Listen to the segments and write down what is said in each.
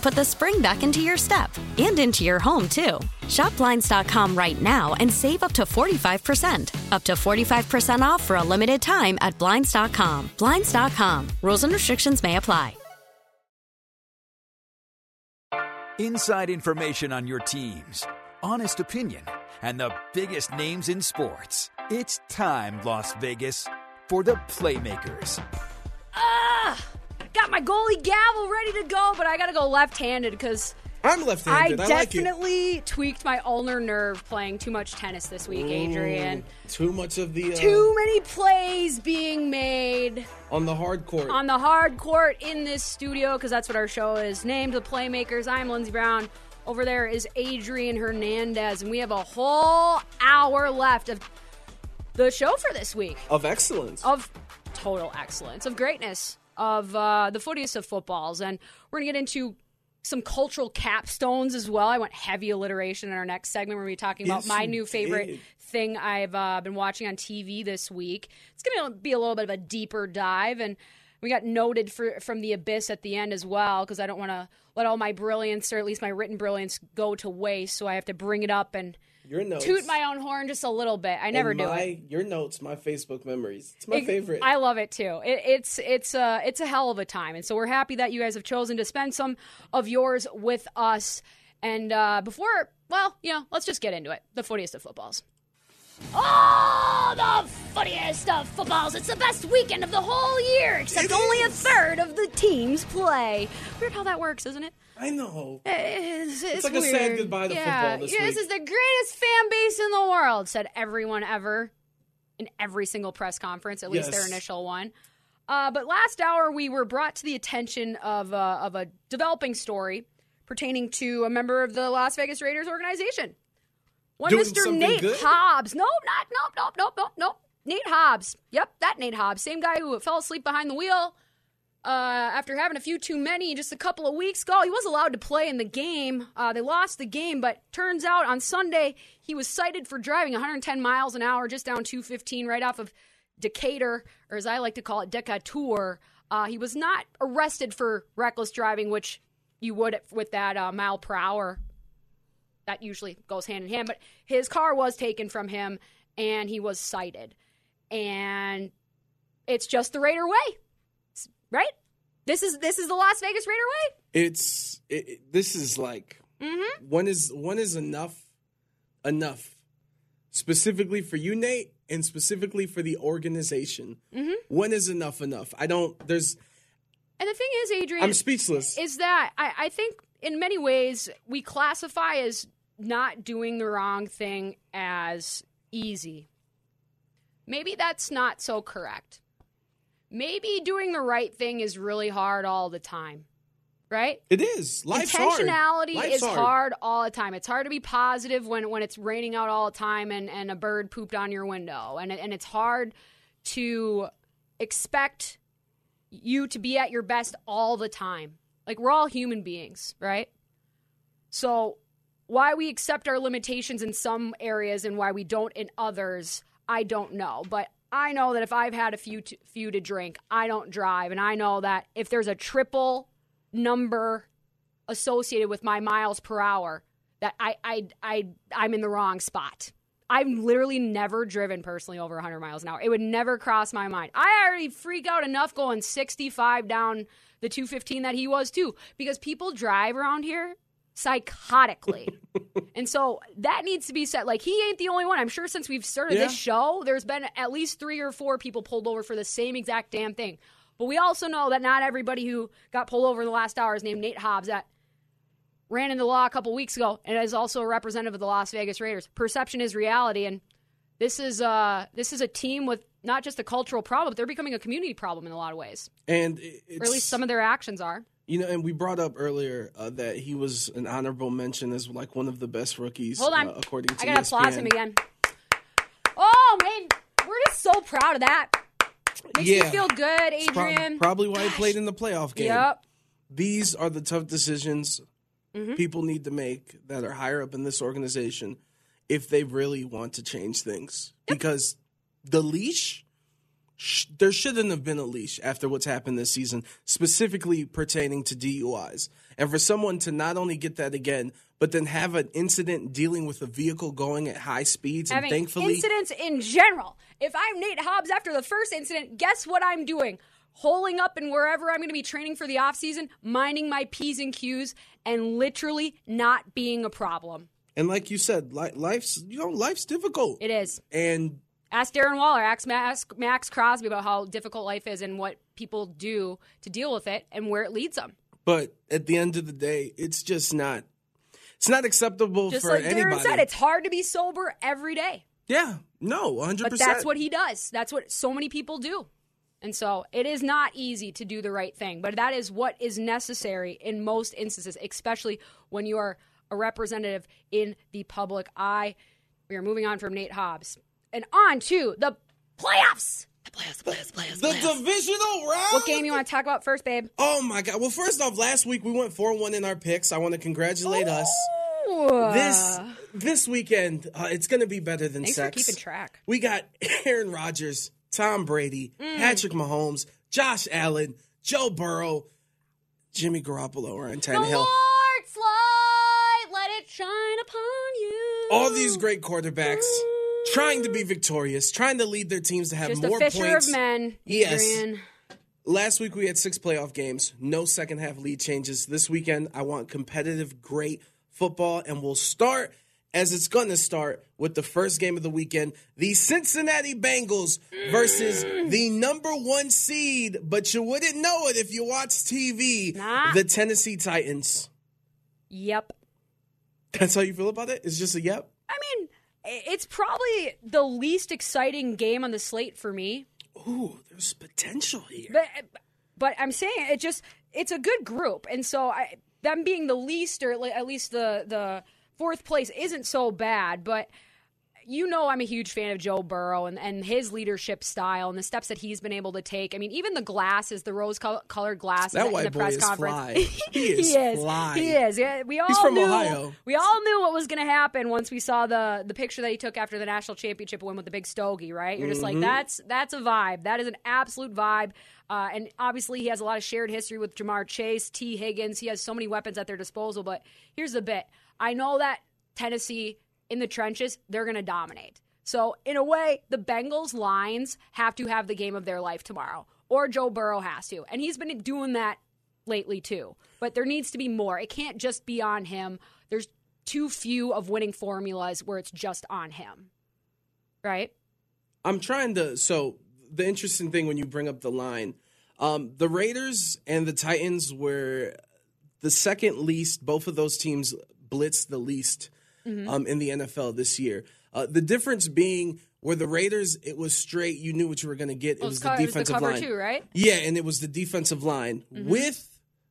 put the spring back into your step and into your home, too. Shop Blinds.com right now and save up to 45%. Up to 45% off for a limited time at Blinds.com. Blinds.com. Rules and restrictions may apply. Inside information on your teams, honest opinion, and the biggest names in sports. It's time, Las Vegas, for the Playmakers. Ah! Got my goalie gavel ready to go, but I gotta go left handed because I'm left-handed. I, like it. definitely tweaked my ulnar nerve playing too much tennis this week, Adrian. Too much of the uh, Too many plays being made on the hard court. on the hard court in this studio because that's what our show is named the playmakers i'm lindsey brown over there is adrian hernandez and we have a whole hour left of the show for this week of excellence. of total excellence of greatness of uh, the footiest of footballs and we're gonna get into some cultural capstones as well. I want heavy alliteration in our next segment. We're going to be talking about my new favorite thing I've uh, been watching on TV this week. It's going to be a little bit of a deeper dive, and we got noted for from the abyss at the end as well because I don't want to let all my brilliance or at least my written brilliance go to waste. So I have to bring it up and Your notes. toot my own horn just a little bit. I never do my, it. Your notes, my Facebook memories. It's my It- favorite. I love it too. It, it's it's a it's a hell of a time, and so we're happy that you guys have chosen to spend some of yours with us. And uh, before, well, you know, let's just get into it. The footiest of footballs. Oh, the footiest of footballs. It's the best weekend of the whole year, except It only a third of the teams play. Weird how that works, isn't it? I know. It's, it's, like a sad goodbye to yeah. football this yeah, This is the greatest fan base in the world, said everyone ever in every single press conference, at least their initial one. Uh, but last hour, we were brought to the attention of, uh, of a developing story pertaining to a member of the Las Vegas Raiders organization. One Doing Mr. Nate good? Hobbs. Nope, not, nope, nope, nope, nope, nope. Nate Hobbs. Yep, that Nate Hobbs. Same guy who fell asleep behind the wheel uh, after having a few too many just a couple of weeks ago. He was allowed to play in the game. Uh, they lost the game, but turns out on Sunday he was cited for driving 110 miles an hour just down 215 right off of Decatur, or as I like to call it, Decatur. Uh, he was not arrested for reckless driving, which you would with that uh, mile per hour. That usually goes hand in hand, but his car was taken from him and he was cited. And it's just the Raider way right? This is this is the Las Vegas Raider way. It's it, it- this is like Mm-hmm. one is one is enough, enough, specifically for you, Nate, and specifically for the organization. Mm-hmm. When is enough enough? I don't. There's. And the thing is, Adrian, I'm speechless. is that I, I think in many ways we classify as not doing the wrong thing as easy. Maybe that's not so correct. Maybe doing the right thing is really hard all the time, right? It is. Life's hard. Intentionality Life's is hard. all the time. It's hard to be positive when, when it's raining out all the time and, and a bird pooped on your window. And, and it's hard to expect you to be at your best all the time. Like, we're all human beings, right? So, why we accept our limitations in some areas and why we don't in others, I don't know, but I know that if I've had a few to, few to drink, I don't drive, and I know that if there's a triple number associated with my miles per hour, that I I I I'm in the wrong spot. I've literally never driven personally over 100 miles an hour. It would never cross my mind. I already freak out enough going 65 down the 215 that he was too, because people drive around here psychotically. and so that needs to be said. Like, he ain't the only one. I'm sure since we've started Yeah. this show, there's been at least three or four people pulled over for the same exact damn thing. But we also know that not everybody who got pulled over in the last hour is named Nate Hobbs that ran into law a couple weeks ago and is also a representative of the Las Vegas Raiders. Perception is reality, and this is uh this is a team with not just a cultural problem, but they're becoming a community problem in a lot of ways, And it's, or at least some of their actions are. you know, and we brought up earlier uh, that he was an honorable mention as like one of the best rookies. Hold on, uh, according to I gotta applaud him again. Oh man, we're just so proud of that. Makes Yeah. me feel good, Adrian. probably why he played in the playoff game. Yep. These are the tough decisions Mm-hmm. people need to make that are higher up in this organization if they really want to change things. Because the leash, sh- there shouldn't have been a leash after what's happened this season, specifically pertaining to DUIs. And for someone to not only get that again, but then have an incident dealing with a vehicle going at high speeds, and thankfully, incidents in general. If I'm Nate Hobbs after the first incident, guess what I'm doing? Holing up and wherever I'm going to be training for the off season, minding my P's and Q's, and literally not being a problem. And like you said, li- life's you know life's difficult, It is. and Ask Darren Waller, ask Max, Maxx Crosby about how difficult life is and what people do to deal with it and where it leads them. But at the end of the day, it's just not. It's not acceptable Just for like anybody. Darren said, it's hard to be sober every day. yeah, no, one hundred But percent. that's what he does. That's what so many people do. And so it is not easy to do the right thing, but that is what is necessary in most instances, especially when you are a representative in the public eye. We are moving on from Nate Hobbs and on to the playoffs. The playoffs, the playoffs, the playoffs. the the playoffs. divisional round. What game you want to talk about first, babe? Oh my god! Well, first off, last week we went four one in our picks. I want to congratulate us. This this weekend, uh, it's going to be better than Thanks for sex. keeping track. We got Aaron Rodgers, Tom Brady, Mm. Patrick Mahomes, Josh Allen, Joe Burrow, Jimmy Garoppolo, Ryan The Tannehill. Lord's all these great quarterbacks trying to be victorious, trying to lead their teams to have Just more a fisher points. of men. Yes. Adrian. Last week we had six playoff games, no second half lead changes. This weekend I want competitive, great football, and we'll start as it's going to start with the first game of the weekend: the Cincinnati Bengals versus the number one seed, but you wouldn't know it if you watched TV. Nah. The Tennessee Titans. Yep. That's how you feel about it? It's just a yep. I mean, it's probably the least exciting game on the slate for me. Ooh, there's potential here. But but I'm saying it just it's a good group, and so I, them being the least or at least the the fourth place isn't so bad. But you know, I'm a huge fan of Joe Burrow and, and his leadership style and the steps that he's been able to take. I mean, even the glasses, the rose colored glasses That in the press is conference. fly. He is he is. fly. He is. Yeah, we all from knew. Ohio. We all knew what was going to happen once we saw the the picture that he took after the national championship win with the big stogie. Right? You're just like, Mm-hmm. that's that's a vibe. That is an absolute vibe. Uh, and obviously, he has a lot of shared history with Ja'Marr Chase, Tee Higgins. He has so many weapons at their disposal. But here's the bit: I know that Tennessee in the trenches, they're going to dominate. So, in a way, the Bengals lines have to have the game of their life tomorrow, or Joe Burrow has to. And he's been doing that lately, too. But there needs to be more. It can't just be on him. There's too few of winning formulas where it's just on him. Right? I'm trying to. So the interesting thing when you bring up the line, um, the Raiders and the Titans were the second least. Both of those teams blitzed the least um, in the NFL this year. Uh, the difference being where the Raiders, it was straight. You knew what you were going to get. It Well, was the co- it was the defensive cover line, too, right? Yeah, and it was the defensive line with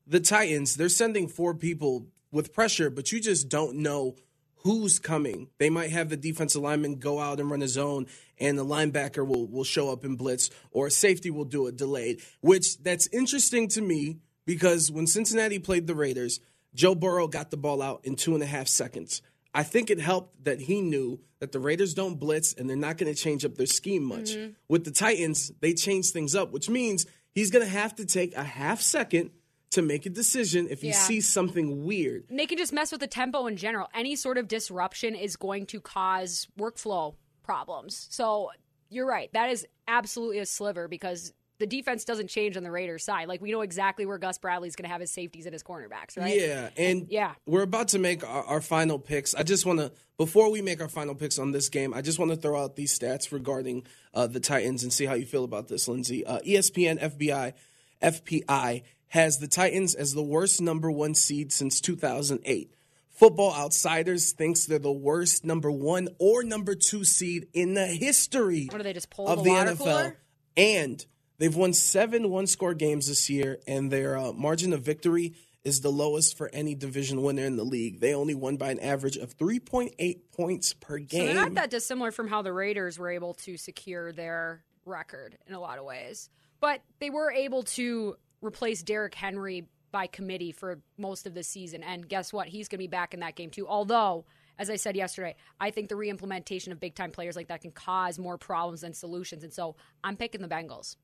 the Titans. They're sending four people with pressure, but you just don't know who's coming. They might have the defensive lineman go out and run a zone, and the linebacker will will show up in blitz, or a safety will do it delayed. Which that's interesting to me because when Cincinnati played the Raiders, Joe Burrow got the ball out in two and a half seconds. I think it helped that he knew that the Raiders don't blitz and they're not going to change up their scheme much. Mm-hmm. With the Titans, they change things up, which means he's going to have to take a half second to make a decision if he Yeah. sees something weird. And they can just mess with the tempo in general. Any sort of disruption is going to cause workflow problems. So you're right. That is absolutely a sliver because the defense doesn't change on the Raiders side. Like we know exactly where Gus Bradley's going to have his safeties and his cornerbacks, right? Yeah, and Yeah. we're about to make our, our final picks. I just want to, before we make our final picks on this game, I just want to throw out these stats regarding uh, the Titans and see how you feel about this, Lindsay. Uh, ESPN FBI, FPI has the Titans as the worst number one seed since 2008. Football Outsiders thinks they're the worst number one or number two seed in the history What do they just pull of the the NFL. cooler? And they've won seven one score games this year, and their uh, margin of victory is the lowest for any division winner in the league. They only won by an average of 3.8 points per So game. they're not that dissimilar from how the Raiders were able to secure their record in a lot of ways. But they were able to replace Derrick Henry by committee for most of the season. And guess what? He's going to be back in that game too. Although, as I said yesterday, I think the reimplementation of big time players like that can cause more problems than solutions. And so I'm picking the Bengals.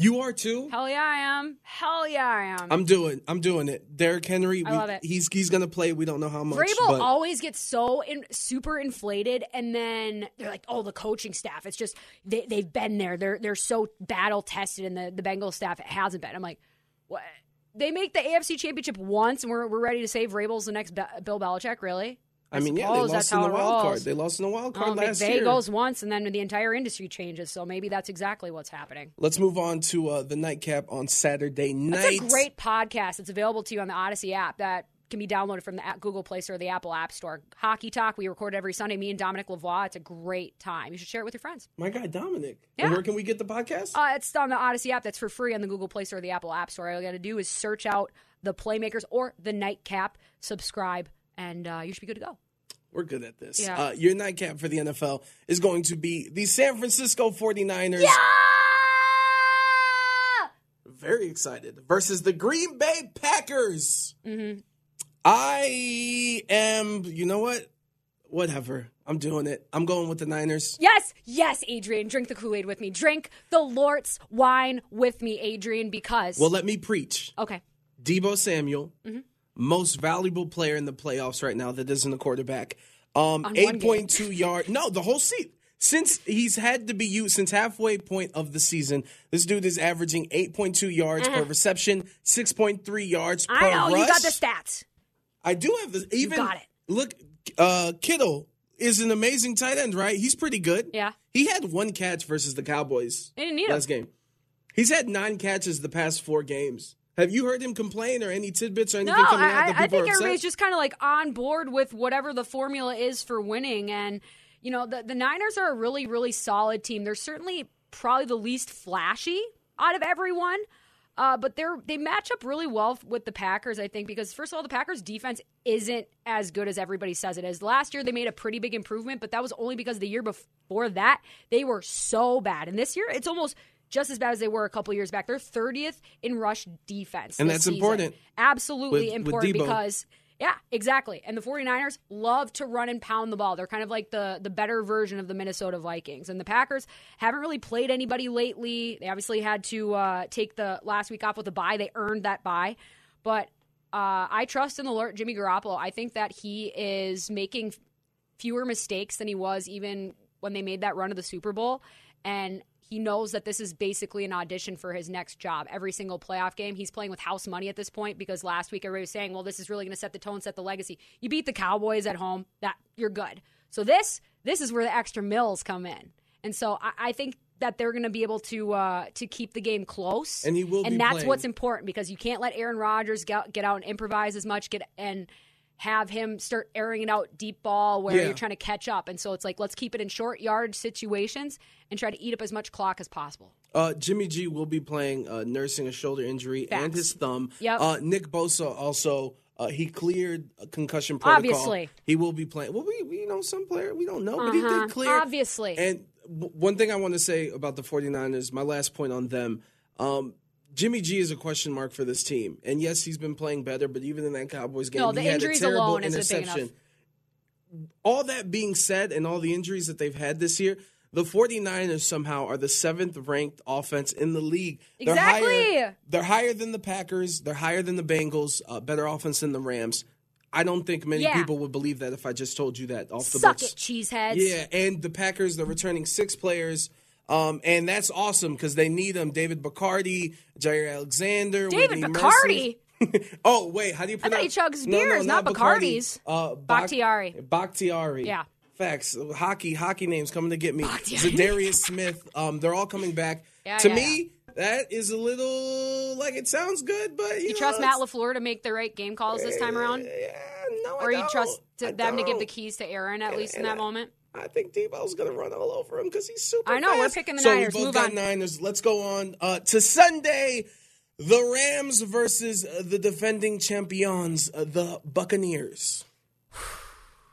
You are too. Hell yeah, I am. Hell yeah, I am. I'm doing. I'm doing it. Derrick Henry. I we- love it. He's he's gonna play. We don't know how much. Vrabel but always gets so in, super inflated, and then they're like, "Oh, the coaching staff. It's just they, they've been there. They're they're so battle tested, and the the Bengals staff hasn't been." I'm like, "What? They make the AFC Championship once, and we're we're ready to save Vrabel's the next Bill Belichick? Really? I mean, yeah, they lost that's in the wild card. They lost in the wild card Oh, last McVay year. goes once, and then the entire industry changes. So maybe that's exactly what's happening. Let's move on to uh, the nightcap on Saturday night. It's a great podcast. It's available to you on the Odyssey app that can be downloaded from the Google Play Store or the Apple App Store. Hockey Talk, we record every Sunday. Me and Dominic Lavoie. It's a great time. You should share it with your friends. My guy Dominic. Yeah. And where can we get the podcast? Uh, it's on the Odyssey app. That's for free on the Google Play Store or the Apple App Store. All you got to do is search out the Playmakers or the Nightcap, subscribe, and uh, you should be good to go. We're good at this. Yeah. Uh, your nightcap for the NFL is going to be the San Francisco 49ers. Very excited. Versus the Green Bay Packers. Mm-hmm. I am, you know what? Whatever. I'm doing it. I'm going with the Niners. Yes, yes, Adrian. Drink the Kool Aid with me. Drink the Lortz wine with me, Adrian, because. Well, let me preach. okay. Deebo Samuel, Mm-hmm. Most valuable player in the playoffs right now that isn't a quarterback. Um, On eight point two yard. No, the whole seat. Since he's had to be used since halfway point of the season, this dude is averaging eight point two yards per reception, six point three yards per Uh-huh. I know. rush. You got the stats. I do have this. Even got it. look, uh, Kittle is an amazing tight end, right? He's pretty good. Yeah. He had one catch versus the Cowboys They didn't need him. last game. He's had nine catches the past four games. Have you heard him complain or any tidbits or anything No, coming out I, that I people think are upset? everybody's just kind of like on board with whatever the formula is for winning. And, you know, the, the Niners are a really, really solid team. They're certainly probably the least flashy out of everyone. Uh, but they're they match up really well with the Packers, I think, because first of all, the Packers defense isn't as good as everybody says it is. Last year they made a pretty big improvement, but that was only because the year before that they were so bad. And this year it's almost just as bad as they were a couple years back. They're 30th in rush defense. And that's season. important. Absolutely With- with important Deebo. because yeah, exactly. And the 49ers love to run and pound the ball. They're kind of like the the better version of the Minnesota Vikings. And the Packers haven't really played anybody lately. They obviously had to uh, take the last week off with a bye. They earned that bye. But uh, I trust in the Lord Jimmy Garoppolo. I think that he is making fewer mistakes than he was even when they made that run to the Super Bowl. And he knows that this is basically an audition for his next job. Every single playoff game, he's playing with house money at this point because last week everybody was saying, "Well, this is really going to set the tone, set the legacy." You beat the Cowboys at home, that you're good. So this, this is where the extra mills come in, and so I, I think that they're going to be able to uh, to keep the game close, And he will and that's playing. what's important because you can't let Aaron Rodgers get, get out and improvise as much, get and have him start airing it out deep ball where Yeah. you're trying to catch up. And so it's like let's keep it in short yard situations and try to eat up as much clock as possible. Uh, Jimmy G will be playing, uh, nursing a shoulder injury and his thumb. Yep. Uh, Nick Bosa also. Uh, he cleared a concussion protocol. Obviously. he will be playing. Well, we, we you know some player we don't know, but he Uh-huh. did clear. Obviously. And w- one thing I want to say about the 49ers, my last point on them, um, Jimmy G is a question mark for this team. And yes, he's been playing better, but even in that Cowboys game, No, the he had a terrible alone interception. all that being said, and all the injuries that they've had this year, the 49ers somehow are the seventh ranked offense in the league. They're Exactly. Higher, they're higher than the Packers. They're higher than the Bengals. Uh, better offense than the Rams. I don't think many Yeah. people would believe that if I just told you that off the Suck books. it, cheeseheads. Yeah, and the Packers, they're returning six players. Um, and that's awesome because they need them. David Bacardi, Jaire Alexander, David Bacardi? Oh wait, how do you I thought pronounce? he chugs No, no, beers, not Bacardi. Bacardis. Uh, Bak- Bakhtiari. Bakhtiari. Yeah. Facts. Hockey, hockey names coming to get me. Bakhtiari. Za'Darius Smith. Um, they're all coming back. Yeah, to yeah, me, that is a little like it sounds good, but you, You know, trust Matt LaFleur to make the right game calls this time around? Yeah, no, Or you don't. trust them to give the keys to Aaron at least in that moment? I think Deebo's gonna run all over him because he's super. I know, we're picking the so Niners. We both Move got on. Niners. Let's go on uh, to Sunday. The Rams versus uh, the defending champions, uh, the Buccaneers.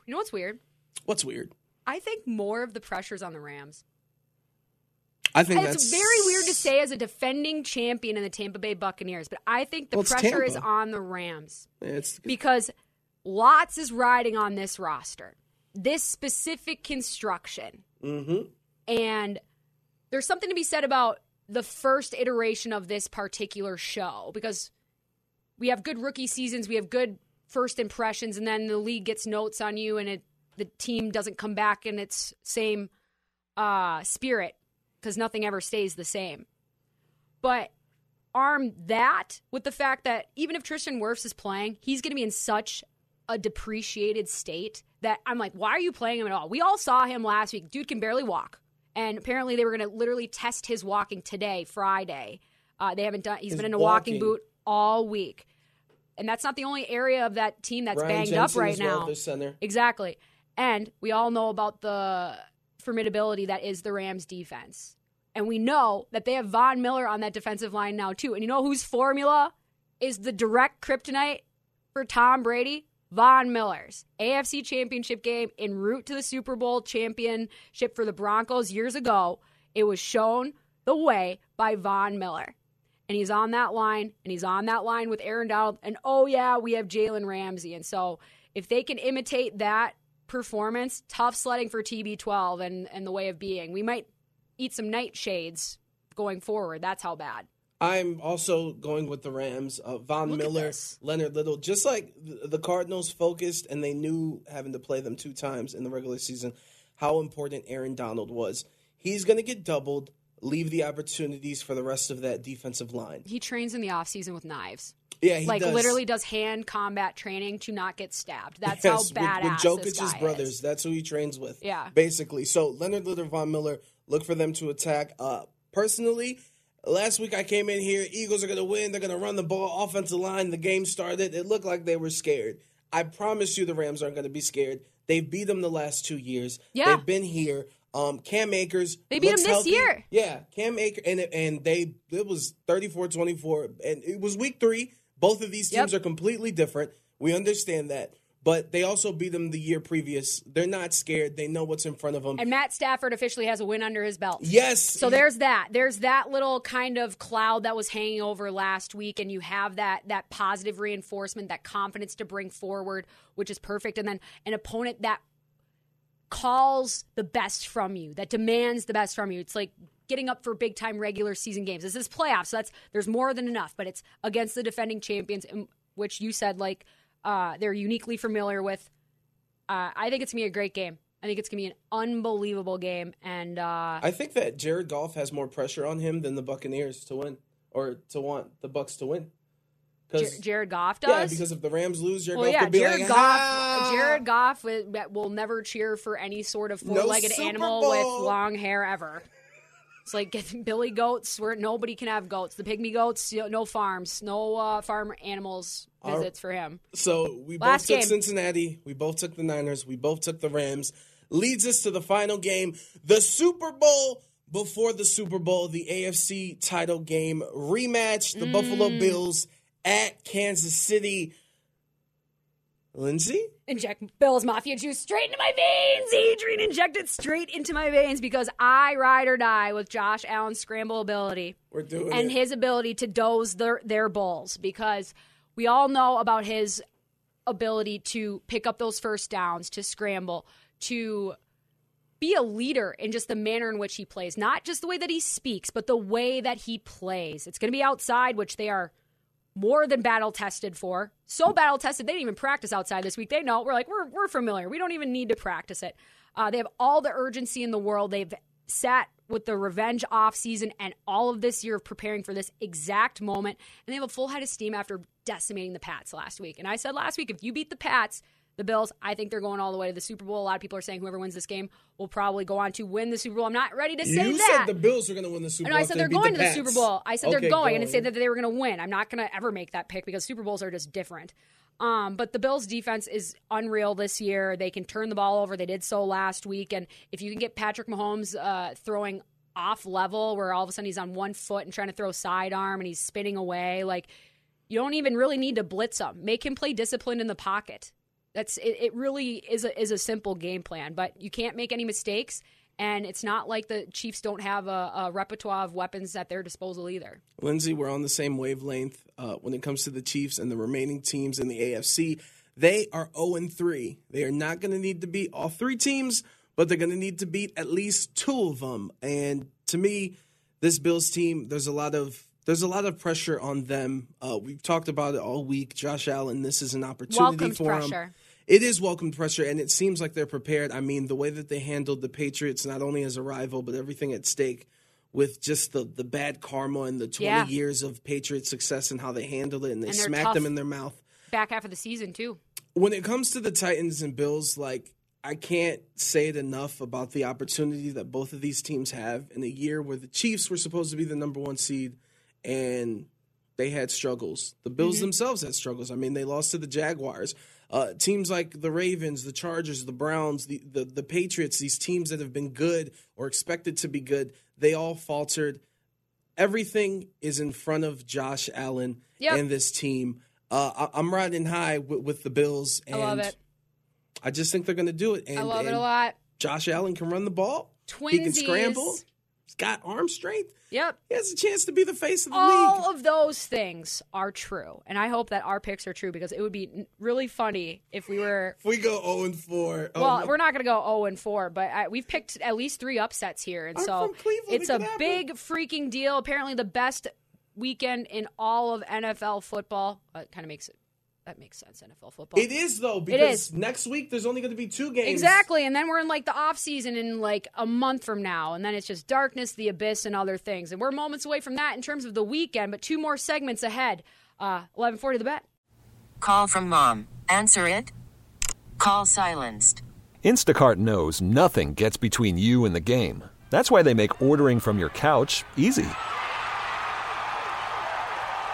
You know what's weird? What's weird? I think more of the pressure's on the Rams. I think It's that's very weird to say as a defending champion in the Tampa Bay Buccaneers, but I think the Well, it's pressure is on the Rams It's because lots is riding on this roster, this specific construction. mm-hmm. And there's something to be said about the first iteration of this particular show because we have good rookie seasons, we have good first impressions, and then the league gets notes on you, and it the team doesn't come back in its same uh, spirit because nothing ever stays the same. But arm that with the fact that even if Tristan Wirfs is playing, he's going to be in such a depreciated state that I'm like, why are you playing him at all? We all saw him last week. Dude can barely walk. And apparently they were going to literally test his walking today, Friday. Uh, they haven't done, he's been in a walking walking. boot all week. And that's not the only area of that team that's Brian banged Jensen up right well, now. center. Exactly. And we all know about the formidability that is the Rams defense. And we know that they have Von Miller on that defensive line now, too. And you know whose formula is the direct kryptonite for Tom Brady? Von Miller's AFC championship game en route to the Super Bowl championship for the Broncos years ago. It was shown the way by Von Miller. And he's on that line, and he's on that line with Aaron Donald. And oh, yeah, we have Jalen Ramsey. And so if they can imitate that performance, tough sledding for TB12 and, and the way of being. We might eat some nightshades going forward. That's how bad. I'm also going with the Rams. Uh, Von Look Miller. Leonard Little, just like the Cardinals focused and they knew having to play them two times in the regular season how important Aaron Donald was. He's going to get doubled, leave the opportunities for the rest of that defensive line. He trains in the offseason with knives. Yeah, he like does. literally does hand combat training to not get stabbed. That's Yes, how badass with, with this Jokic's guy brothers. is. That's who he trains with. Yeah. basically. So Leonard Little, Von Miller, look for them to attack. Uh, personally, last week I came in here. Eagles are going to win. They're going to run the ball. Offensive line. The game started. It looked like they were scared. I promise you, the Rams aren't going to be scared. They beat them the last two years. Yeah. they've been here. Um, Cam Akers. They beat him this healthy. year. Yeah, Cam Akers, and and they it was 34-24, and it was week three. Both of these teams Yep. are completely different. We understand that. But they also beat them the year previous. They're not scared. They know what's in front of them. And Matt Stafford officially has a win under his belt. yes. So there's that. There's that little kind of cloud that was hanging over last week, and you have that that positive reinforcement, that confidence to bring forward, which is perfect. And then an opponent that calls the best from you, that demands the best from you. It's like getting up for big time regular season games. This is playoffs, so that's there's more than enough. But it's against the defending champions, which you said like uh, they're uniquely familiar with. Uh, I think it's gonna be a great game. I think it's gonna be an unbelievable game, and uh, I think that Jared Goff has more pressure on him than the Buccaneers to win or to want the Bucks to win. Because Jared Goff does. yeah, because if the Rams lose, Jared well, Goff yeah, Jared like, Goff. "Ah!" Jared Goff will, will never cheer for any sort of four-legged Super animal with long hair ever. It's like get Billy goats where nobody can have goats. The pygmy goats, you know, no farms, no uh, farm animals Our- visits for him. So we Last both took game. Cincinnati. We both took the Niners. We both took the Rams. Leads us to the final game, the Super Bowl. Before the Super Bowl, the AFC title game rematch, the Buffalo Mm. Bills at Kansas City. Lindsay? Inject Bill's Mafia juice straight into my veins. Adrian, inject it straight into my veins because I ride or die with Josh Allen's scramble ability. We're doing and it. his ability to dose their their bulls because we all know about his ability to pick up those first downs, to scramble, to be a leader in just the manner in which he plays, not just the way that he speaks, but the way that he plays. It's going to be outside, which they are more than battle tested for. So battle tested, they didn't even practice outside this week. They know we're like we're we're familiar. We don't even need to practice it. Uh, they have all the urgency in the world. They've sat with the revenge off season and all of this year of preparing for this exact moment, and they have a full head of steam after decimating the Pats last week. And I said last week, if you beat the Pats, the Bills, I think they're going all the way to the Super Bowl. A lot of people are saying whoever wins this game will probably go on to win the Super Bowl. I'm not ready to say you that. said the Bills are going to win the Super No, Bowl. I said they they're going the to the Super Bowl. I said Okay, they're going. I didn't going. say that they were going to win. I'm not going to ever make that pick because Super Bowls are just different. Um, but the Bills' defense is unreal this year. They can turn the ball over. They did so last week. And if you can get Patrick Mahomes uh, throwing off level, where all of a sudden he's on one foot and trying to throw sidearm and he's spinning away, like you don't even really need to blitz him. Make him play disciplined in the pocket. That's it, it really is a, is a simple game plan, but you can't make any mistakes. And it's not like the Chiefs don't have a, a repertoire of weapons at their disposal either. Lindsay, we're on the same wavelength uh, when it comes to the Chiefs and the remaining teams in the AFC. They are 0 3. They are not going to need to beat all three teams, but they're going to need to beat at least two of them. And to me, this Bills team, there's a lot of there's a lot of pressure on them. Uh, we've talked about it all week. Josh Allen, this is an opportunity Welcomed for him. It is welcome pressure, and it seems like they're prepared. I mean, the way that they handled the Patriots, not only as a rival, but everything at stake with just the, the bad karma and the 20 Yeah. years of Patriot success and how they handled it, and they And smacked them in their mouth. Back half of the season too. When it comes to the Titans and Bills, like, I can't say it enough about the opportunity that both of these teams have in a year where the Chiefs were supposed to be the number one seed and they had struggles. The Bills Mm-hmm. themselves had struggles. I mean, they lost to the Jaguars. Uh, teams like the Ravens, the Chargers, the Browns, the, the the Patriots, these teams that have been good or expected to be good, they all faltered. Everything is in front of Josh Allen Yep. and this team. Uh, I, I'm riding high with, with the Bills, I love it. I just think they're going to do it. And, I love it a lot. Josh Allen can run the ball. He can scramble. He's got arm strength. Yep. He has a chance to be the face of the All league. All of those things are true, and I hope that our picks are true because it would be really funny if we were. If we go 0 and 4. oh Well, my- we're not going to go 0 and 4, but I, we've picked at least three upsets here, and I'm so it's It a big freaking deal. Apparently, the best weekend in all of NFL football. Uh, kind of makes it that makes sense. NFL football. It is though because is. next week there's only going to be two games. Exactly, and then we're in like the off season in like a month from now, and then it's just darkness, the abyss, and other things, and we're moments away from that in terms of the weekend. But two more segments ahead. Uh, Eleven forty, the bet. Call from mom. Answer it. Call silenced. Instacart knows nothing gets between you and the game. That's why they make ordering from your couch easy.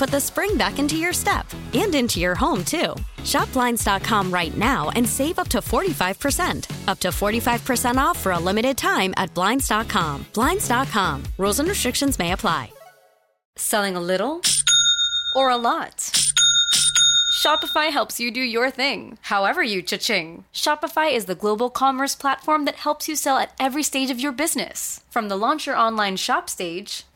put the spring back into your step and into your home, too. Shop Blinds.com right now and save up to 45%. Up to 45% off for a limited time at Blinds.com. Blinds.com. Rules and restrictions may apply. Selling a little or a lot? Shopify helps you do your thing, however you cha-ching. Shopify is the global commerce platform that helps you sell at every stage of your business. From the launch your online shop stage,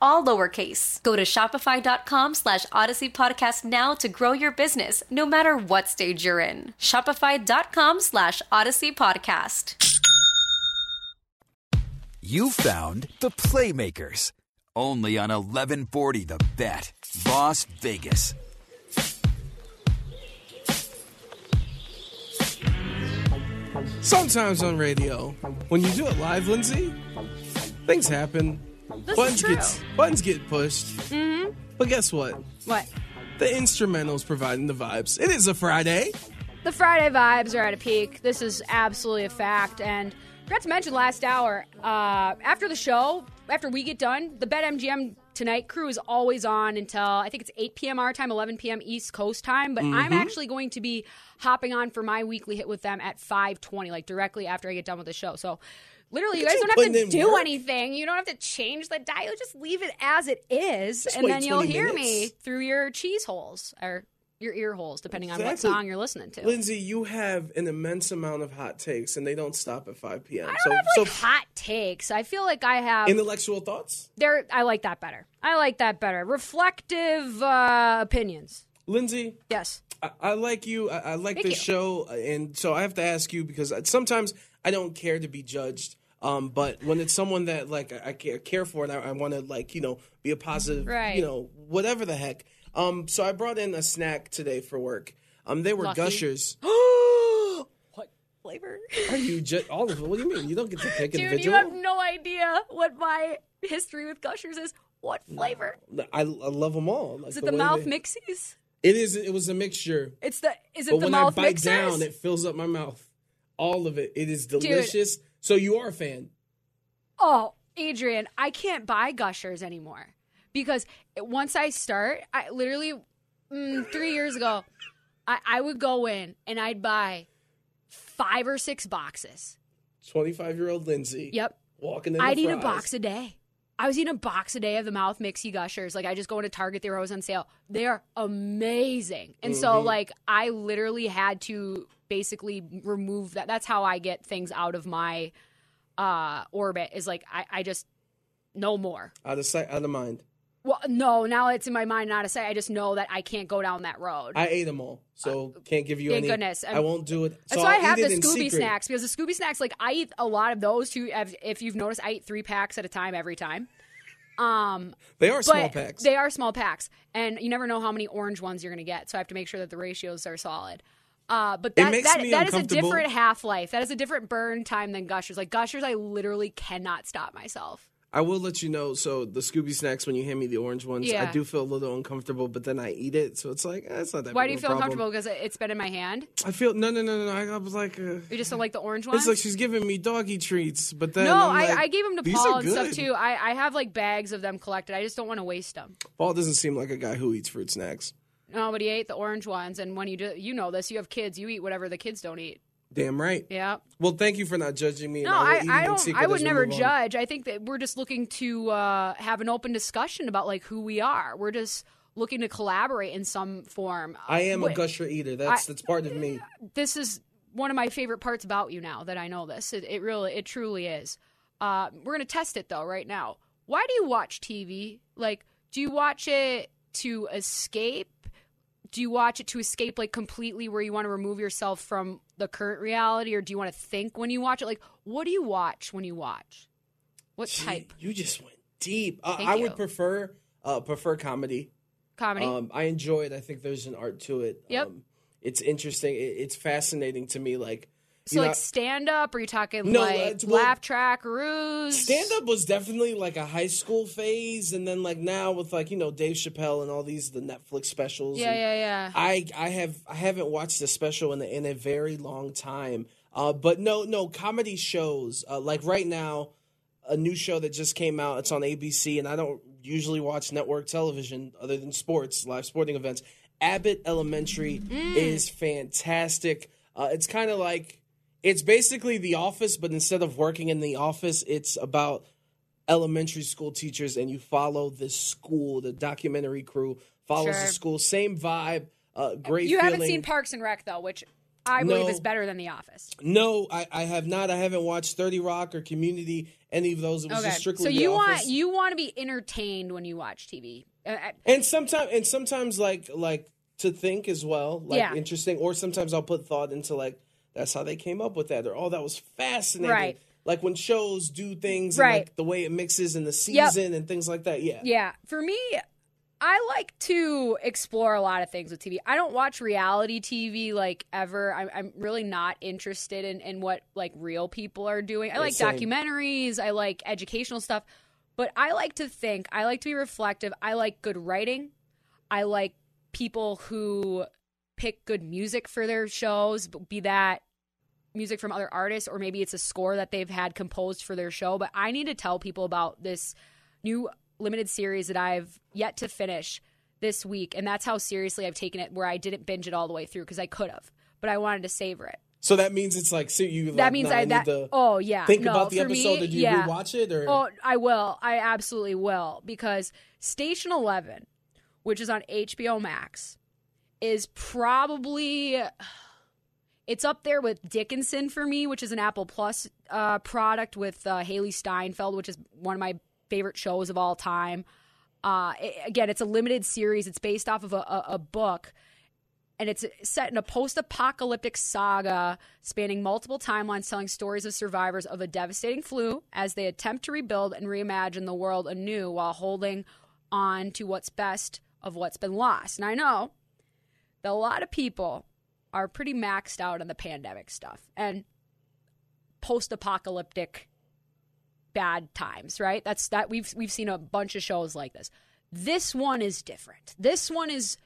all lowercase. Go to shopify.com slash odyssey podcast now to grow your business, no matter what stage you're in. Shopify.com slash odyssey podcast. You found the Playmakers. Only on 1140 The Bet, Las Vegas. Sometimes on radio, when you do it live, Lindsay, things happen. This is true. get buttons get pushed. Mm-hmm. But guess what? What? The instrumentals providing the vibes. It is a Friday. The Friday vibes are at a peak. This is absolutely a fact. And forgot to mention last hour, uh, after the show, after we get done, the BetMGM Tonight crew is always on until I think it's 8 p.m. our time, 11 p.m. East Coast time. But I'm actually going to be hopping on for my weekly hit with them at 5:20, like directly after I get done with the show. So. Literally, you guys don't have to do work. anything. You don't have to change the dial. Just leave it as it is, Just and then you'll hear minutes. me through your cheese holes or your ear holes, depending on what song you're listening to. Lindsay, you have an immense amount of hot takes, and they don't stop at 5 p.m. I so, don't have like so hot takes. I feel like I have intellectual thoughts. there. I like that better. I like that better. Reflective uh, opinions. Lindsay, Yes. I, I like you. I, I like Thank this you. show, and so I have to ask you because sometimes I don't care to be judged. Um, but when it's someone that like I, I care, for and I, I want to like you know be a positive, Right. you know whatever the heck. Um, so I brought in a snack today for work. Um, they were Lucky. gushers. What flavor? Are you just all of it? What do you mean? You don't get to pick Dude, you individual. have no idea what my history with Gushers is. What flavor? I, I love them all. Like Is it the way mouth they- mixies? It is. It was a mixture. It's the. Is it But the when I bite mixers? down, it fills up my mouth. All of it. It is delicious. So you are a fan. Oh, Adrian, I can't buy Gushers anymore because once I start, I literally mm, three years ago, I, I would go in and I'd buy five or six boxes. Twenty-five-year-old Lindsay. Yep, Walking in. I'd eat a box a day. I was eating a box a day of the mouth mixy gushers. Like I just go into Target, they were always on sale. They are amazing. And so Mm-hmm. like I literally had to basically remove that. That's how I get things out of my uh orbit is like I, I just no more. Out of sight, out of mind. Well, no, now it's in my mind not to say. I just know that I can't go down that road. I ate them all, so can't give you Uh, thank any. goodness. I won't do it. So so I have the Scooby snacks because the Scooby snacks, like I eat a lot of those too. If, if you've noticed, I eat three packs at a time every time. Um, They are small packs. They are small packs, and you never know how many orange ones you're going to get. So I have to make sure that the ratios are solid. Uh, but that that, that is a different half life. That is a different burn time than Gushers. Like Gushers, I literally cannot stop myself. I will let you know. So the Scooby snacks, when you hand me the orange ones, I do feel a little uncomfortable, but then I eat it, so it's like eh, it's not that. Why do you feel problem. uncomfortable? Because it- it's been in my hand. I feel no, no, no, no. I, I was like, uh, You just don't like the orange ones. it's like she's giving me doggy treats, but then no, I, like, I gave them to Paul and stuff too. I, I have like bags of them collected. I just don't want to waste them. Paul doesn't seem like a guy who eats fruit snacks. No, but he ate the orange ones, and when you do, you know this. You have kids. You eat whatever the kids don't eat. Damn right. Yeah. Well, thank you for not judging me. and No, I, I in don't. secret I would never judge. I think that we're just looking to uh, have an open discussion about like who we are. We're just looking to collaborate in some form. I am a gusher eater. That's I- that's part of me. This is one of my favorite parts about you now that I know this. It, it really, it truly is. Uh, we're gonna test it though right now. Why do you watch TV? Like, do you watch it to escape? Do you watch it to escape like completely where you want to remove yourself from the current reality or do you want to think when you watch it like what do you watch when you watch what Gee, type You just went deep. Uh, I you. would prefer uh, prefer comedy. comedy Um, I enjoy it. I think there's an art to it. Yep. Um, it's interesting. It, it's fascinating to me. Like, so you like know, stand up are you talking No, like well, laugh track ruse stand up was definitely like a high school phase, and then like now with like you know Dave Chappelle and all these the Netflix specials. yeah yeah yeah I I have I haven't watched a special in a, in a very long time. Uh, but no no comedy shows uh, like right now, a new show that just came out. It's on ABC, and I don't usually watch network television other than sports, live sporting events. Abbott Elementary Mm. is fantastic. Uh, it's kind of like it's basically The Office, but instead of working in the office, it's about elementary school teachers, and you follow this school. The documentary crew follows Sure. the school. Same vibe. Uh, great. you haven't seen parks and rec though which i believe is better than the office No, I, I have not. I haven't watched Thirty Rock or Community. Any of those. It was okay just strictly so The you Office. want you want to be entertained when you watch tv Uh, uh, and sometimes and sometimes like like to think as well like Yeah. interesting or sometimes i'll put thought into like that's how they came up with that or oh that was fascinating Right. like when shows do things Right. and like the way it mixes in the season and things like that yeah Yeah, for me, I like to explore a lot of things with TV. I don't watch reality TV like ever. I'm, I'm really not interested in, in what like real people are doing. I like same. documentaries. I like educational stuff, but I like to think. I like to be reflective. I like good writing. I like people who pick good music for their shows, be that music from other artists or maybe it's a score that they've had composed for their show. But I need to tell people about this new limited series that I've yet to finish this week. And that's how seriously I've taken it, where I didn't binge it all the way through because I could have, but I wanted to savor it. so that means it's like so you that like, means nah, I need that to oh yeah think no, about the episode me, did you yeah. rewatch it or Oh, I will. I absolutely will because Station 11, which is on HBO Max, is probably it's up there with Dickinson for me, which is an Apple Plus uh, product with uh, Hailee Steinfeld, which is one of my favorite shows of all time. Uh, it- again, it's a limited series. It's based off of a, a, a book and it's set in a post-apocalyptic saga spanning multiple timelines telling stories of survivors of a devastating flu as they attempt to rebuild and reimagine the world anew while holding on to what's best of what's been lost and i know that a lot of people are pretty maxed out on the pandemic stuff and post-apocalyptic bad times right? That's that we've we've seen a bunch of shows like this. This one is different. This one is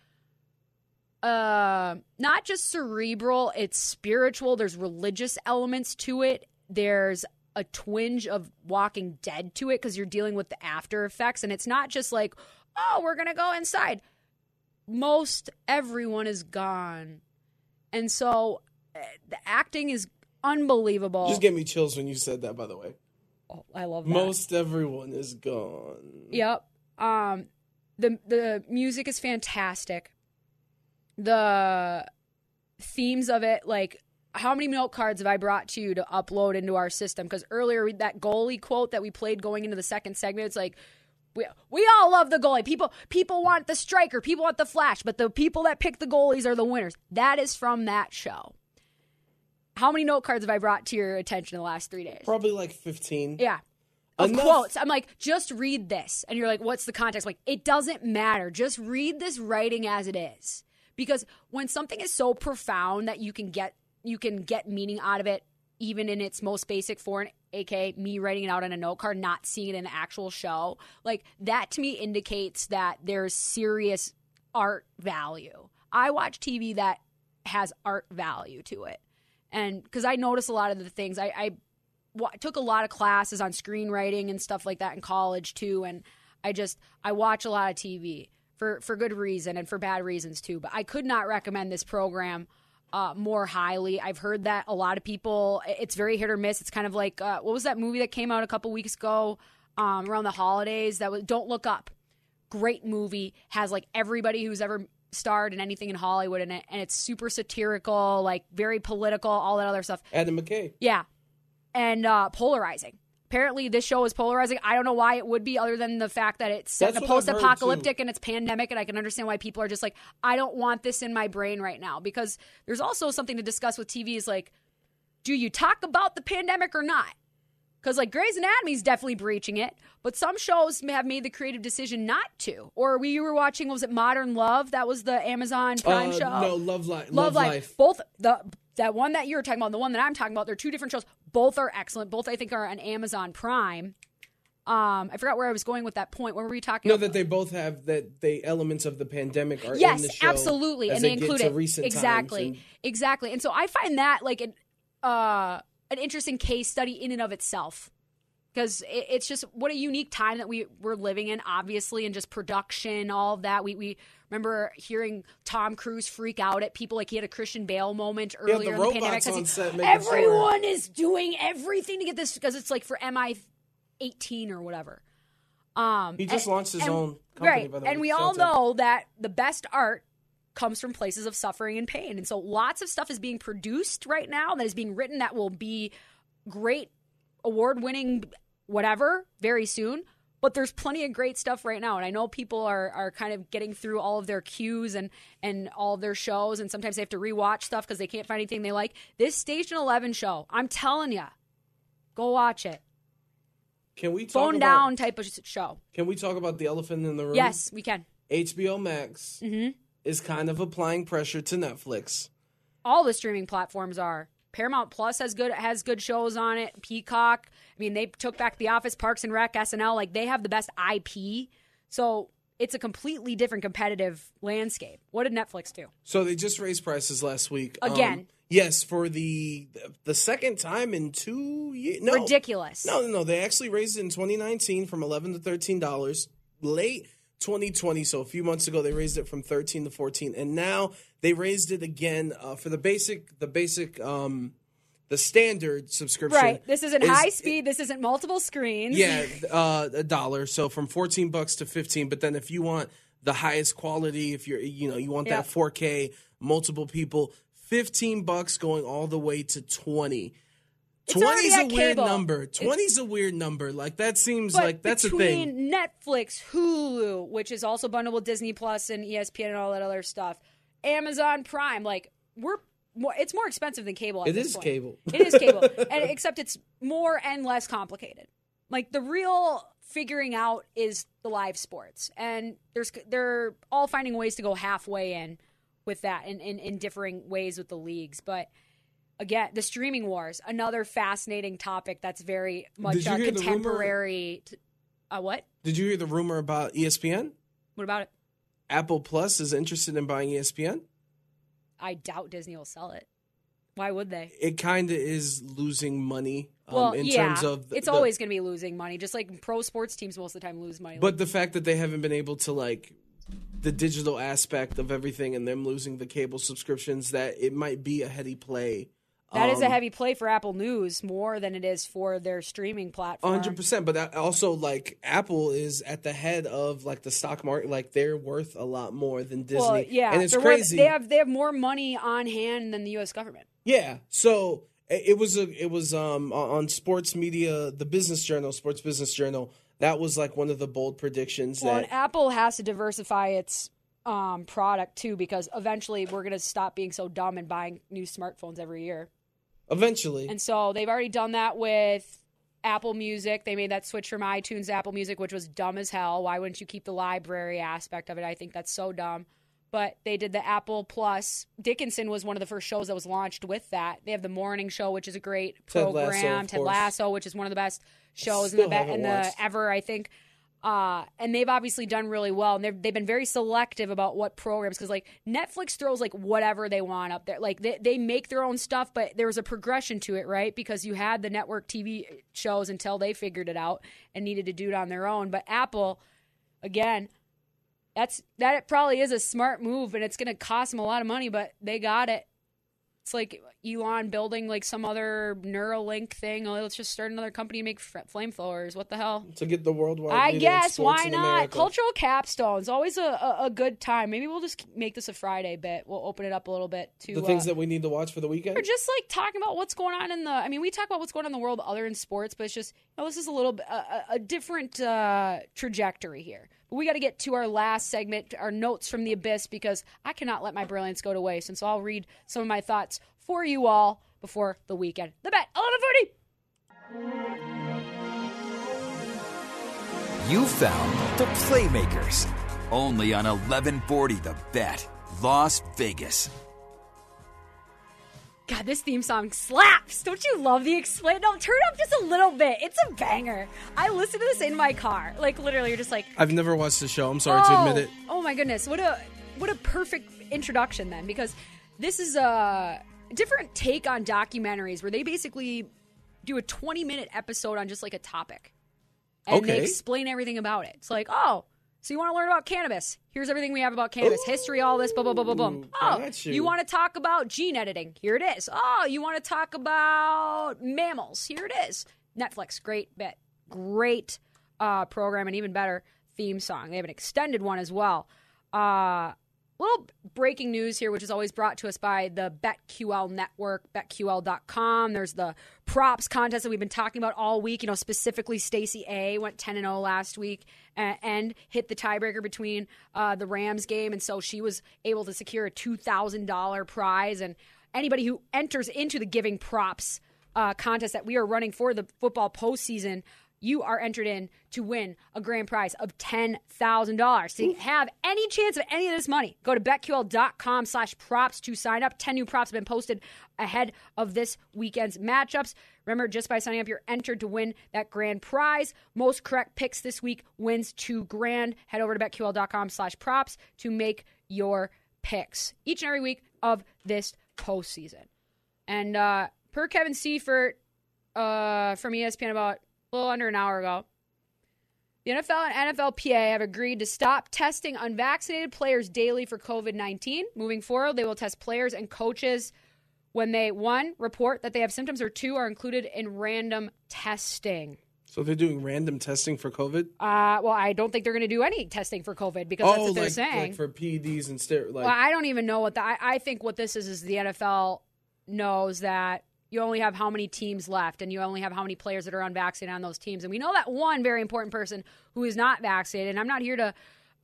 uh not just cerebral it's spiritual. There's religious elements to it. There's a twinge of walking dead to it because you're dealing with the after effects. And it's not just like oh we're gonna go inside most everyone is gone and so eh, the acting is unbelievable just gave me chills when you said that by the way Oh, i love that most everyone is gone Yep. Um the the music is fantastic. The themes of it like how many note cards have I brought to you to upload into our system? Because earlier that goalie quote that we played going into the second segment, it's like we, we all love the goalie. People people want the striker, people want the flash, but the people that pick the goalies are the winners. That is from that show. How many note cards have I brought to your attention in the last three days? probably like 15 Yeah. Of Enough- quotes. I'm like, just read this. And you're like, what's the context? like, it doesn't matter. Just read this writing as it is. Because when something is so profound that you can get you can get meaning out of it even in its most basic form, aka me writing it out on a note card, not seeing it in an actual show, like that to me indicates that there's serious art value. I watch TV that has art value to it. And because I notice a lot of the things, I, I took a lot of classes on screenwriting and stuff like that in college too and i just i watch a lot of tv for for good reason and for bad reasons too but i could not recommend this program uh, more highly. I've heard that a lot of people it's very hit or miss. It's kind of like uh, what was that movie that came out a couple weeks ago um, around the holidays that was don't look up. Great movie. Has like everybody who's ever starred in anything in hollywood in it and it's super satirical like very political all that other stuff. Adam mckay. Yeah. And uh, polarizing. Apparently, this show is polarizing. I don't know why it would be, other than the fact that it's set in a That's what I've heard, post-apocalyptic and it's pandemic, and I can understand why people are just like, I don't want this in my brain right now. Because there's also something to discuss with TV is like, do you talk about the pandemic or not? Because like Grey's Anatomy is definitely breaching it, but some shows have made the creative decision not to. Or we were watching, was it Modern Love? That was the Amazon Prime Uh, show. No, Love, Life. Love, Love Life. Life. Both the that one that you're talking about, and the one that I'm talking about, they're two different shows. Both are excellent. Both I think are on Amazon Prime. Um, I forgot where I was going with that point. What were we talking No, about? that they both have that the elements of the pandemic are in yes, the show. absolutely, and they, include it exactly, and- exactly. And so I find that like an uh, an interesting case study in and of itself because it, it's just what a unique time that we we're living in, obviously, and just production, all of that. We we remember hearing Tom Cruise freak out at people like he had a Christian Bale moment Yeah, earlier the in the pandemic. robots 'cause on he- making sure- everyone is doing everything to get this because it's like for MI eighteen or whatever. Um, He just and- launched his and- own company, right? by the and we all know that the best art comes from places of suffering and pain, and so lots of stuff is being produced right now that is being written that will be great, award-winning, whatever, very soon. But there's plenty of great stuff right now, and I know people are are kind of getting through all of their queues and and all of their shows, and sometimes they have to rewatch stuff because they can't find anything they like. This Station Eleven show, I'm telling you, go watch it. Can we talk Phone about, down type of show. Can we talk about the elephant in the room? Yes, we can. HBO Max Mm-hmm. is kind of applying pressure to Netflix. all the streaming platforms are. Paramount Plus has good has good shows on it. Peacock. I mean, they took back The Office, Parks and Rec, SNL. Like they have the best IP. So it's a completely different competitive landscape. What did Netflix do? So they just raised prices last week. Um, Again. yes, for the the second time in two years. No, Ridiculous. No, no, no. They actually raised it in 2019 from 11 to 13 dollars. Late 2020, so a few months ago, they raised it from 13 to 14, and now they raised it again uh, for the basic, the basic, um, the standard subscription. Right. This isn't is- high speed. This isn't multiple screens. Yeah, uh, a dollar. So from 14 bucks to 15. But then if you want the highest quality, if you're, you know, you want that 4K, multiple people, 15 bucks going all the way to 20. It's 20 is a weird cable. number. 20 is a weird number. Like that seems But like that's a between thing. Netflix, Hulu, which is also bundled with Disney Plus and ESPN and all that other stuff, Amazon Prime, like we're more, it's more expensive than cable. At It is point. cable. It is cable, and except it's more and less complicated. Like the real figuring out is the live sports, and there's they're all finding ways to go halfway in with that, in in, in differing ways with the leagues, but. Again, the streaming wars, another fascinating topic that's very much uh, hear the rumor- contemporary. t- uh, what? Did you hear the rumor about ESPN? What about it? Apple Plus is interested in buying ESPN. I doubt Disney will sell it. Why would they? It kind of is losing money um, Well, in yeah, terms of the, it's the- always going to be losing money, just like pro sports teams most of the time lose money. But the fact that they haven't been able to like the digital aspect of everything and them losing the cable subscriptions, that it might be a heady play. That is a Um, heavy play for Apple News more than it is for their streaming platform. hundred percent. But that also, like Apple is at the head of like the stock market. Like they're worth a lot more than Disney. Well, yeah, and it's they're worth- crazy. they have they have more money on hand than the U.S. government. Yeah. So it was a it was um on sports media, the Business Journal, Sports Business Journal. That was like one of the bold predictions Well, that Apple has to diversify its um, product too, because eventually we're going to stop being so dumb and buying new smartphones every year. Eventually. And so they've already done that with Apple Music. They made that switch from iTunes to Apple Music, which was dumb as hell. Why wouldn't you keep the library aspect of it? I think that's so dumb. But they did the Apple Plus. Dickinson was one of the first shows that was launched with that. They have the morning show, which is a great Ted program. Ted course. Lasso, which is one of the best shows in the, be- in the ever, I think. Uh, and they've obviously done really well, and they've they've been very selective about what programs because like Netflix throws like whatever they want up there. Like they they make their own stuff, but there's a progression to it, right? Because you had the network TV shows until they figured it out and needed to do it on their own. But Apple, again, that's that probably is a smart move, and it's going to cost them a lot of money, but they got it. It's like Elon building like some other Neuralink thing. Oh, let's just start another company and make flamethrowers. What the hell? to get the worldwide. I guess why not? Cultural capstones always a, a, a good time. Maybe we'll just make this a Friday bit. We'll open it up a little bit to The things uh, that we need to watch for the weekend. or just like talking about what's going on in the. I mean, we talk about what's going on in the world other than sports, but it's just you know, this is a little a- a different uh, trajectory here. We got to get to our last segment, our notes from the abyss, because I cannot let my brilliance go to waste. And so I'll read some of my thoughts for you all before the weekend. The bet eleven forty. You found the Playmakers. Only on 1140 The Bet, Las Vegas. God, this theme song slaps. Don't you love the explain? No, turn it up just a little bit. It's a banger. I listen to this in my car. Like literally, you're just like, I've never watched the show. I'm sorry oh, to admit it. Oh, oh my goodness, what a what a perfect introduction then, because this is a different take on documentaries where they basically do a 20 minute episode on just like a topic, and they explain everything about it. It's like, oh. So you want to learn about cannabis? Here's everything we have about cannabis. History, all this, blah blah blah blah. Ooh, Oh, you. you. want to talk about gene editing? Here it is. Oh, you want to talk about mammals? Here it is. Netflix, great bit, great uh, program, and even better theme song. They have an extended one as well. Uh, little breaking news here, which is always brought to us by the BetQL network, betql.com. There's the props contest that we've been talking about all week. You know, specifically Stacey A went 10 and 0 last week and, and hit the tiebreaker between uh, the Rams game. And so she was able to secure a $2,000 prize. And anybody who enters into the giving props uh, contest that we are running for the football postseason, you are entered in to win a grand prize of $10,000. To have any chance of any of this money, go to betql.com slash props to sign up. 10 new props have been posted ahead of this weekend's matchups. Remember, just by signing up, you're entered to win that grand prize. Most correct picks this week wins two grand. Head over to betql.com slash props to make your picks each and every week of this postseason. And uh, per Kevin Seifert uh, from ESPN about a little under an hour ago, the NFL and NFLPA have agreed to stop testing unvaccinated players daily for COVID 19. Moving forward, they will test players and coaches when they, one, report that they have symptoms, or two, are included in random testing. So they're doing random testing for COVID. Uh, well, I don't think they're going to do any testing for COVID because that's oh, what they're like, saying. like for PEDs and steroids. Like, Well, I don't even know what the. I, I think what this is is the NFL knows that you only have how many teams left, and you only have how many players that are unvaccinated on those teams, and we know that one very important person who is not vaccinated. And I'm not here to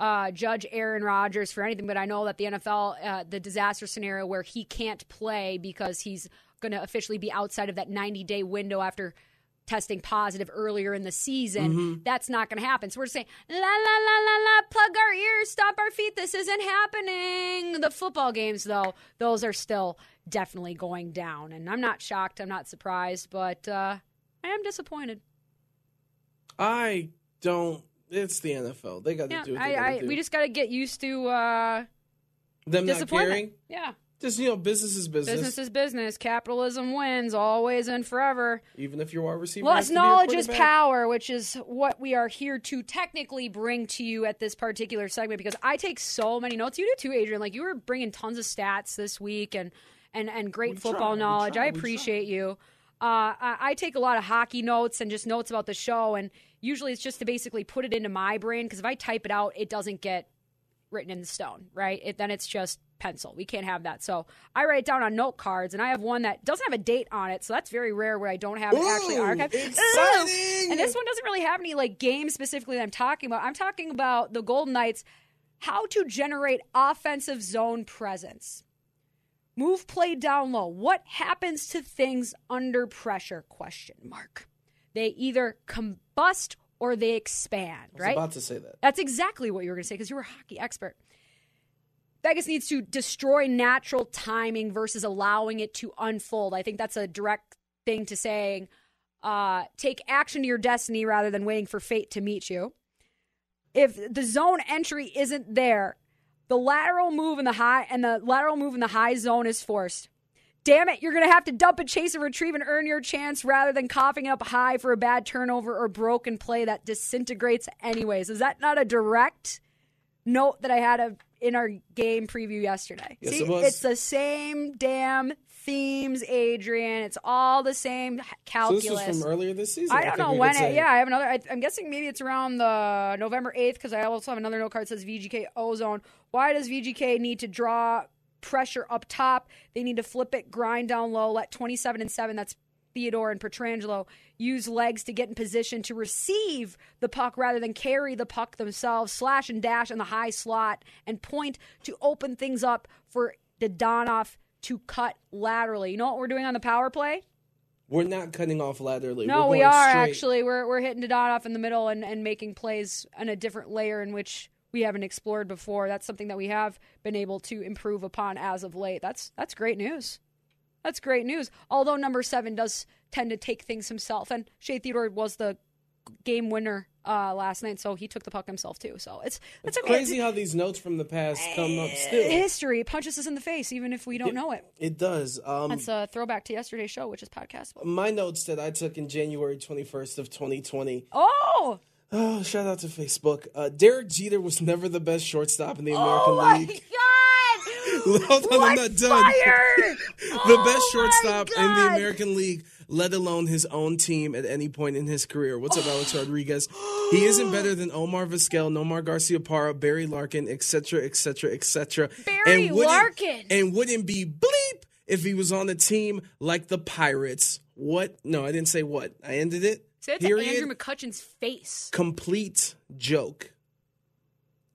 uh, judge Aaron Rodgers for anything, but I know that the NFL, uh, the disaster scenario where he can't play because he's going to officially be outside of that 90 day window after testing positive earlier in the season. That's not going to happen. So we're saying, la, la, la, la, la, plug our ears, stop our feet. This isn't happening. The football games, though, those are still definitely going down. And I'm not shocked. I'm not surprised, but uh, I am disappointed. I don't. It's the NFL. They got to Yeah, do what I, I, to do. we just got to get used to uh, Them disappointment. Yeah. Just you know, business is business. Business is business. Capitalism wins always and forever. Even if your wide receiver. Less has to be your knowledge is power, which is what we are here to technically bring to you at this particular segment because I take so many notes. You do too, Adrian. Like you were bringing tons of stats this week and and and great We football try, knowledge. try, I appreciate you. Uh, I, I take a lot of hockey notes and just notes about the show, and usually it's just to basically put it into my brain because if I type it out, it doesn't get written in stone, right? It, then it's just pencil. We can't have that. So I write it down on note cards, and I have one that doesn't have a date on it, so that's very rare where I don't have it actually Ooh, archived. exciting! And this one doesn't really have any like games specifically that I'm talking about. I'm talking about the Golden Knights, how to generate offensive zone presence. Move play down low. What happens to things under pressure? Question mark. They either combust or they expand, I was right? about to say that. That's exactly what you were going to say because you were a hockey expert. Vegas needs to destroy natural timing versus allowing it to unfold. I think that's a direct thing to saying. Uh, take action to your destiny rather than waiting for fate to meet you. If the zone entry isn't there, the lateral move in the high and the lateral move in the high zone is forced. Damn it, you're going to have to dump and chase and retrieve and earn your chance rather than coughing up high for a bad turnover or broken play that disintegrates anyways. Is that not a direct note that I had of, in our game preview yesterday? Yes, See, it was. it's the same damn themes, Adrian. It's all the same So calculus. this was from earlier this season. I don't think know when. would say. It, yeah, I have another. I, I'm guessing maybe it's around the November 8th because I also have another note card that says VGK ozone. Why does VGK need to draw pressure up top? They need to flip it, grind down low, let 27 and 7. That's Theodore and Pietrangelo use legs to get in position to receive the puck rather than carry the puck themselves, slash and dash in the high slot, and point to open things up for Dadonov to cut laterally. You know what we're doing on the power play? We're not cutting off laterally. No, we are straight. actually. We're we're hitting Dadonov in the middle and, and making plays on a different layer in which we haven't explored before. That's something that we have been able to improve upon as of late. That's that's great news. That's great news. Although number seven does tend to take things himself, and Shea Theodore was the game winner uh, last night, so he took the puck himself too. So it's it's, It's crazy how these notes from the past come up still. history punches us in the face, even if we don't know it. It does. Um, That's a throwback to yesterday's show, which is podcastable. my notes that I took in January 21st of 2020. Oh, Oh, shout out to Facebook. Uh, Derek Jeter was never the best shortstop in the American oh my League. god! Hold on, I'm not done. the Oh best shortstop in the American League, let alone his own team at any point in his career. What's up, Alex Rodriguez? He isn't better than Omar Vizquel, Nomar Garciaparra, Barry Larkin, etc., etc., etc. Barry Larkin. And wouldn't be bleep if he was on a team like the Pirates. What? No, I didn't say what. I ended it. Say it to. Andrew McCutchen's face. Complete joke.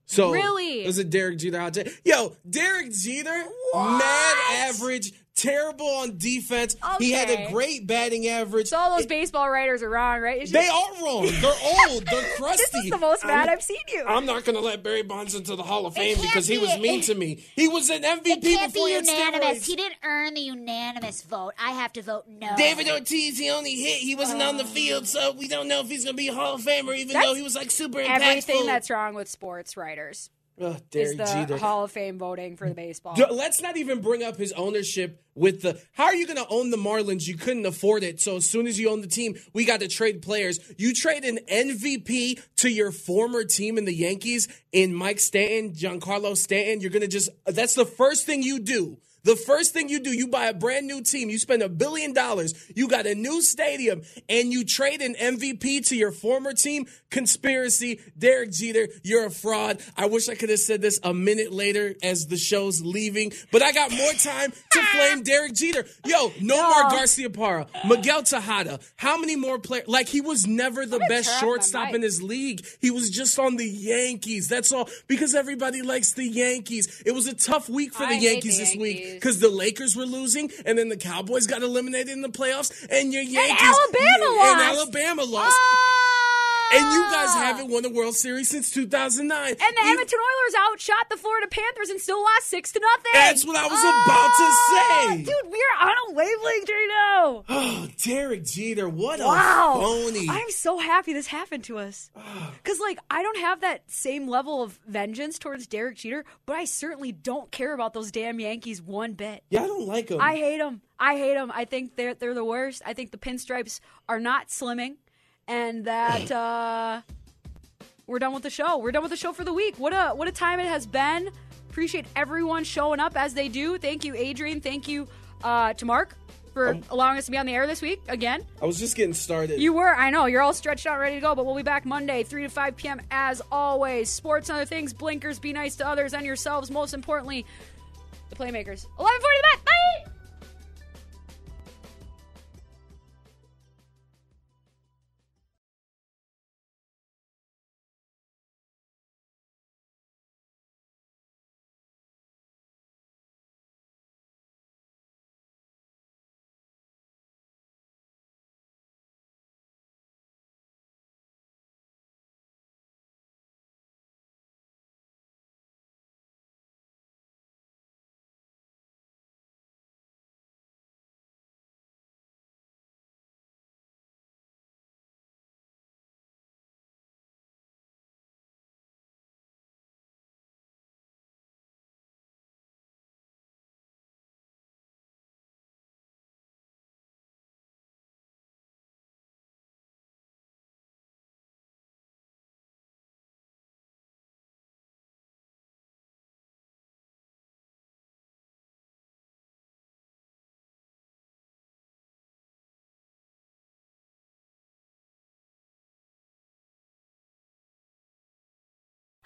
So Really? it was a Derek Jeter hot take. Yo, Derek Jeter, mad average, terrible on defense. He had a great batting average. So all those baseball writers are wrong, right? It's They just- are wrong. They're old. They're crusty. This is the most mad I'm- I've seen you. I'm not going to let Barry Bonds into the Hall of Fame can't because he was mean it- to me. He was an MVP It can't before be he unanimous. He didn't earn the unanimous vote. I have to vote no. David Ortiz, he only hit. He wasn't on the oh. field, so we don't know if he's going to be a Hall of Famer, even That's though he was like super impactful. Everything that's wrong with sports writers Ugh, is the Jeter. Hall of Fame voting for the baseball. Let's not even bring up his ownership with the. How are you going to own the Marlins? You couldn't afford it. So as soon as you own the team, we got to trade players. You trade an MVP to your former team in the Yankees in Mike Stanton, Giancarlo Stanton. You're going to just. That's the first thing you do. The first thing you do, you buy a brand new team, you spend a billion dollars, you got a new stadium, and you trade an MVP to your former team. Conspiracy, Derek Jeter, you're a fraud. I wish I could have said this a minute later as the show's leaving, but I got more time to flame Derek Jeter. Yo, Nomar Garciaparra, Miguel Tejada, how many more players? Like, he was never the best turn off my shortstop in his league. He was just on the Yankees. That's all. Because everybody likes the Yankees. It was a tough week for the hate Yankees this week. Because the Lakers were losing, and then the Cowboys got eliminated in the playoffs, and your Yankees Alabama and lost. Alabama lost. Oh, And you guys haven't won the World Series since 2009. And the You- Edmonton Oilers outshot the Florida Panthers and still lost six to nothing. That's what I was about to ah, say. Dude, we're on a wavelength right now. Oh, Derek Jeter, what Wow. a phony. I'm so happy this happened to us. Because, like, I don't have that same level of vengeance towards Derek Jeter, but I certainly don't care about those damn Yankees one bit. yeah, I don't like them. I hate them. I hate them. I think they're they're the worst. I think the pinstripes are not slimming, and that uh, we're done with the show. We're done with the show for the week. What a what a time it has been. Appreciate everyone showing up as they do. Thank you, Adrian. Thank you uh, to Mark for Um, allowing us to be on the air this week again. I was just getting started. You were, I know, you're all stretched out, ready to go, but we'll be back Monday, 3 to 5 p.m. as always. Sports and other things, blinkers, be nice to others and yourselves. Most importantly, the Playmakers. 1140 the bet. Bye!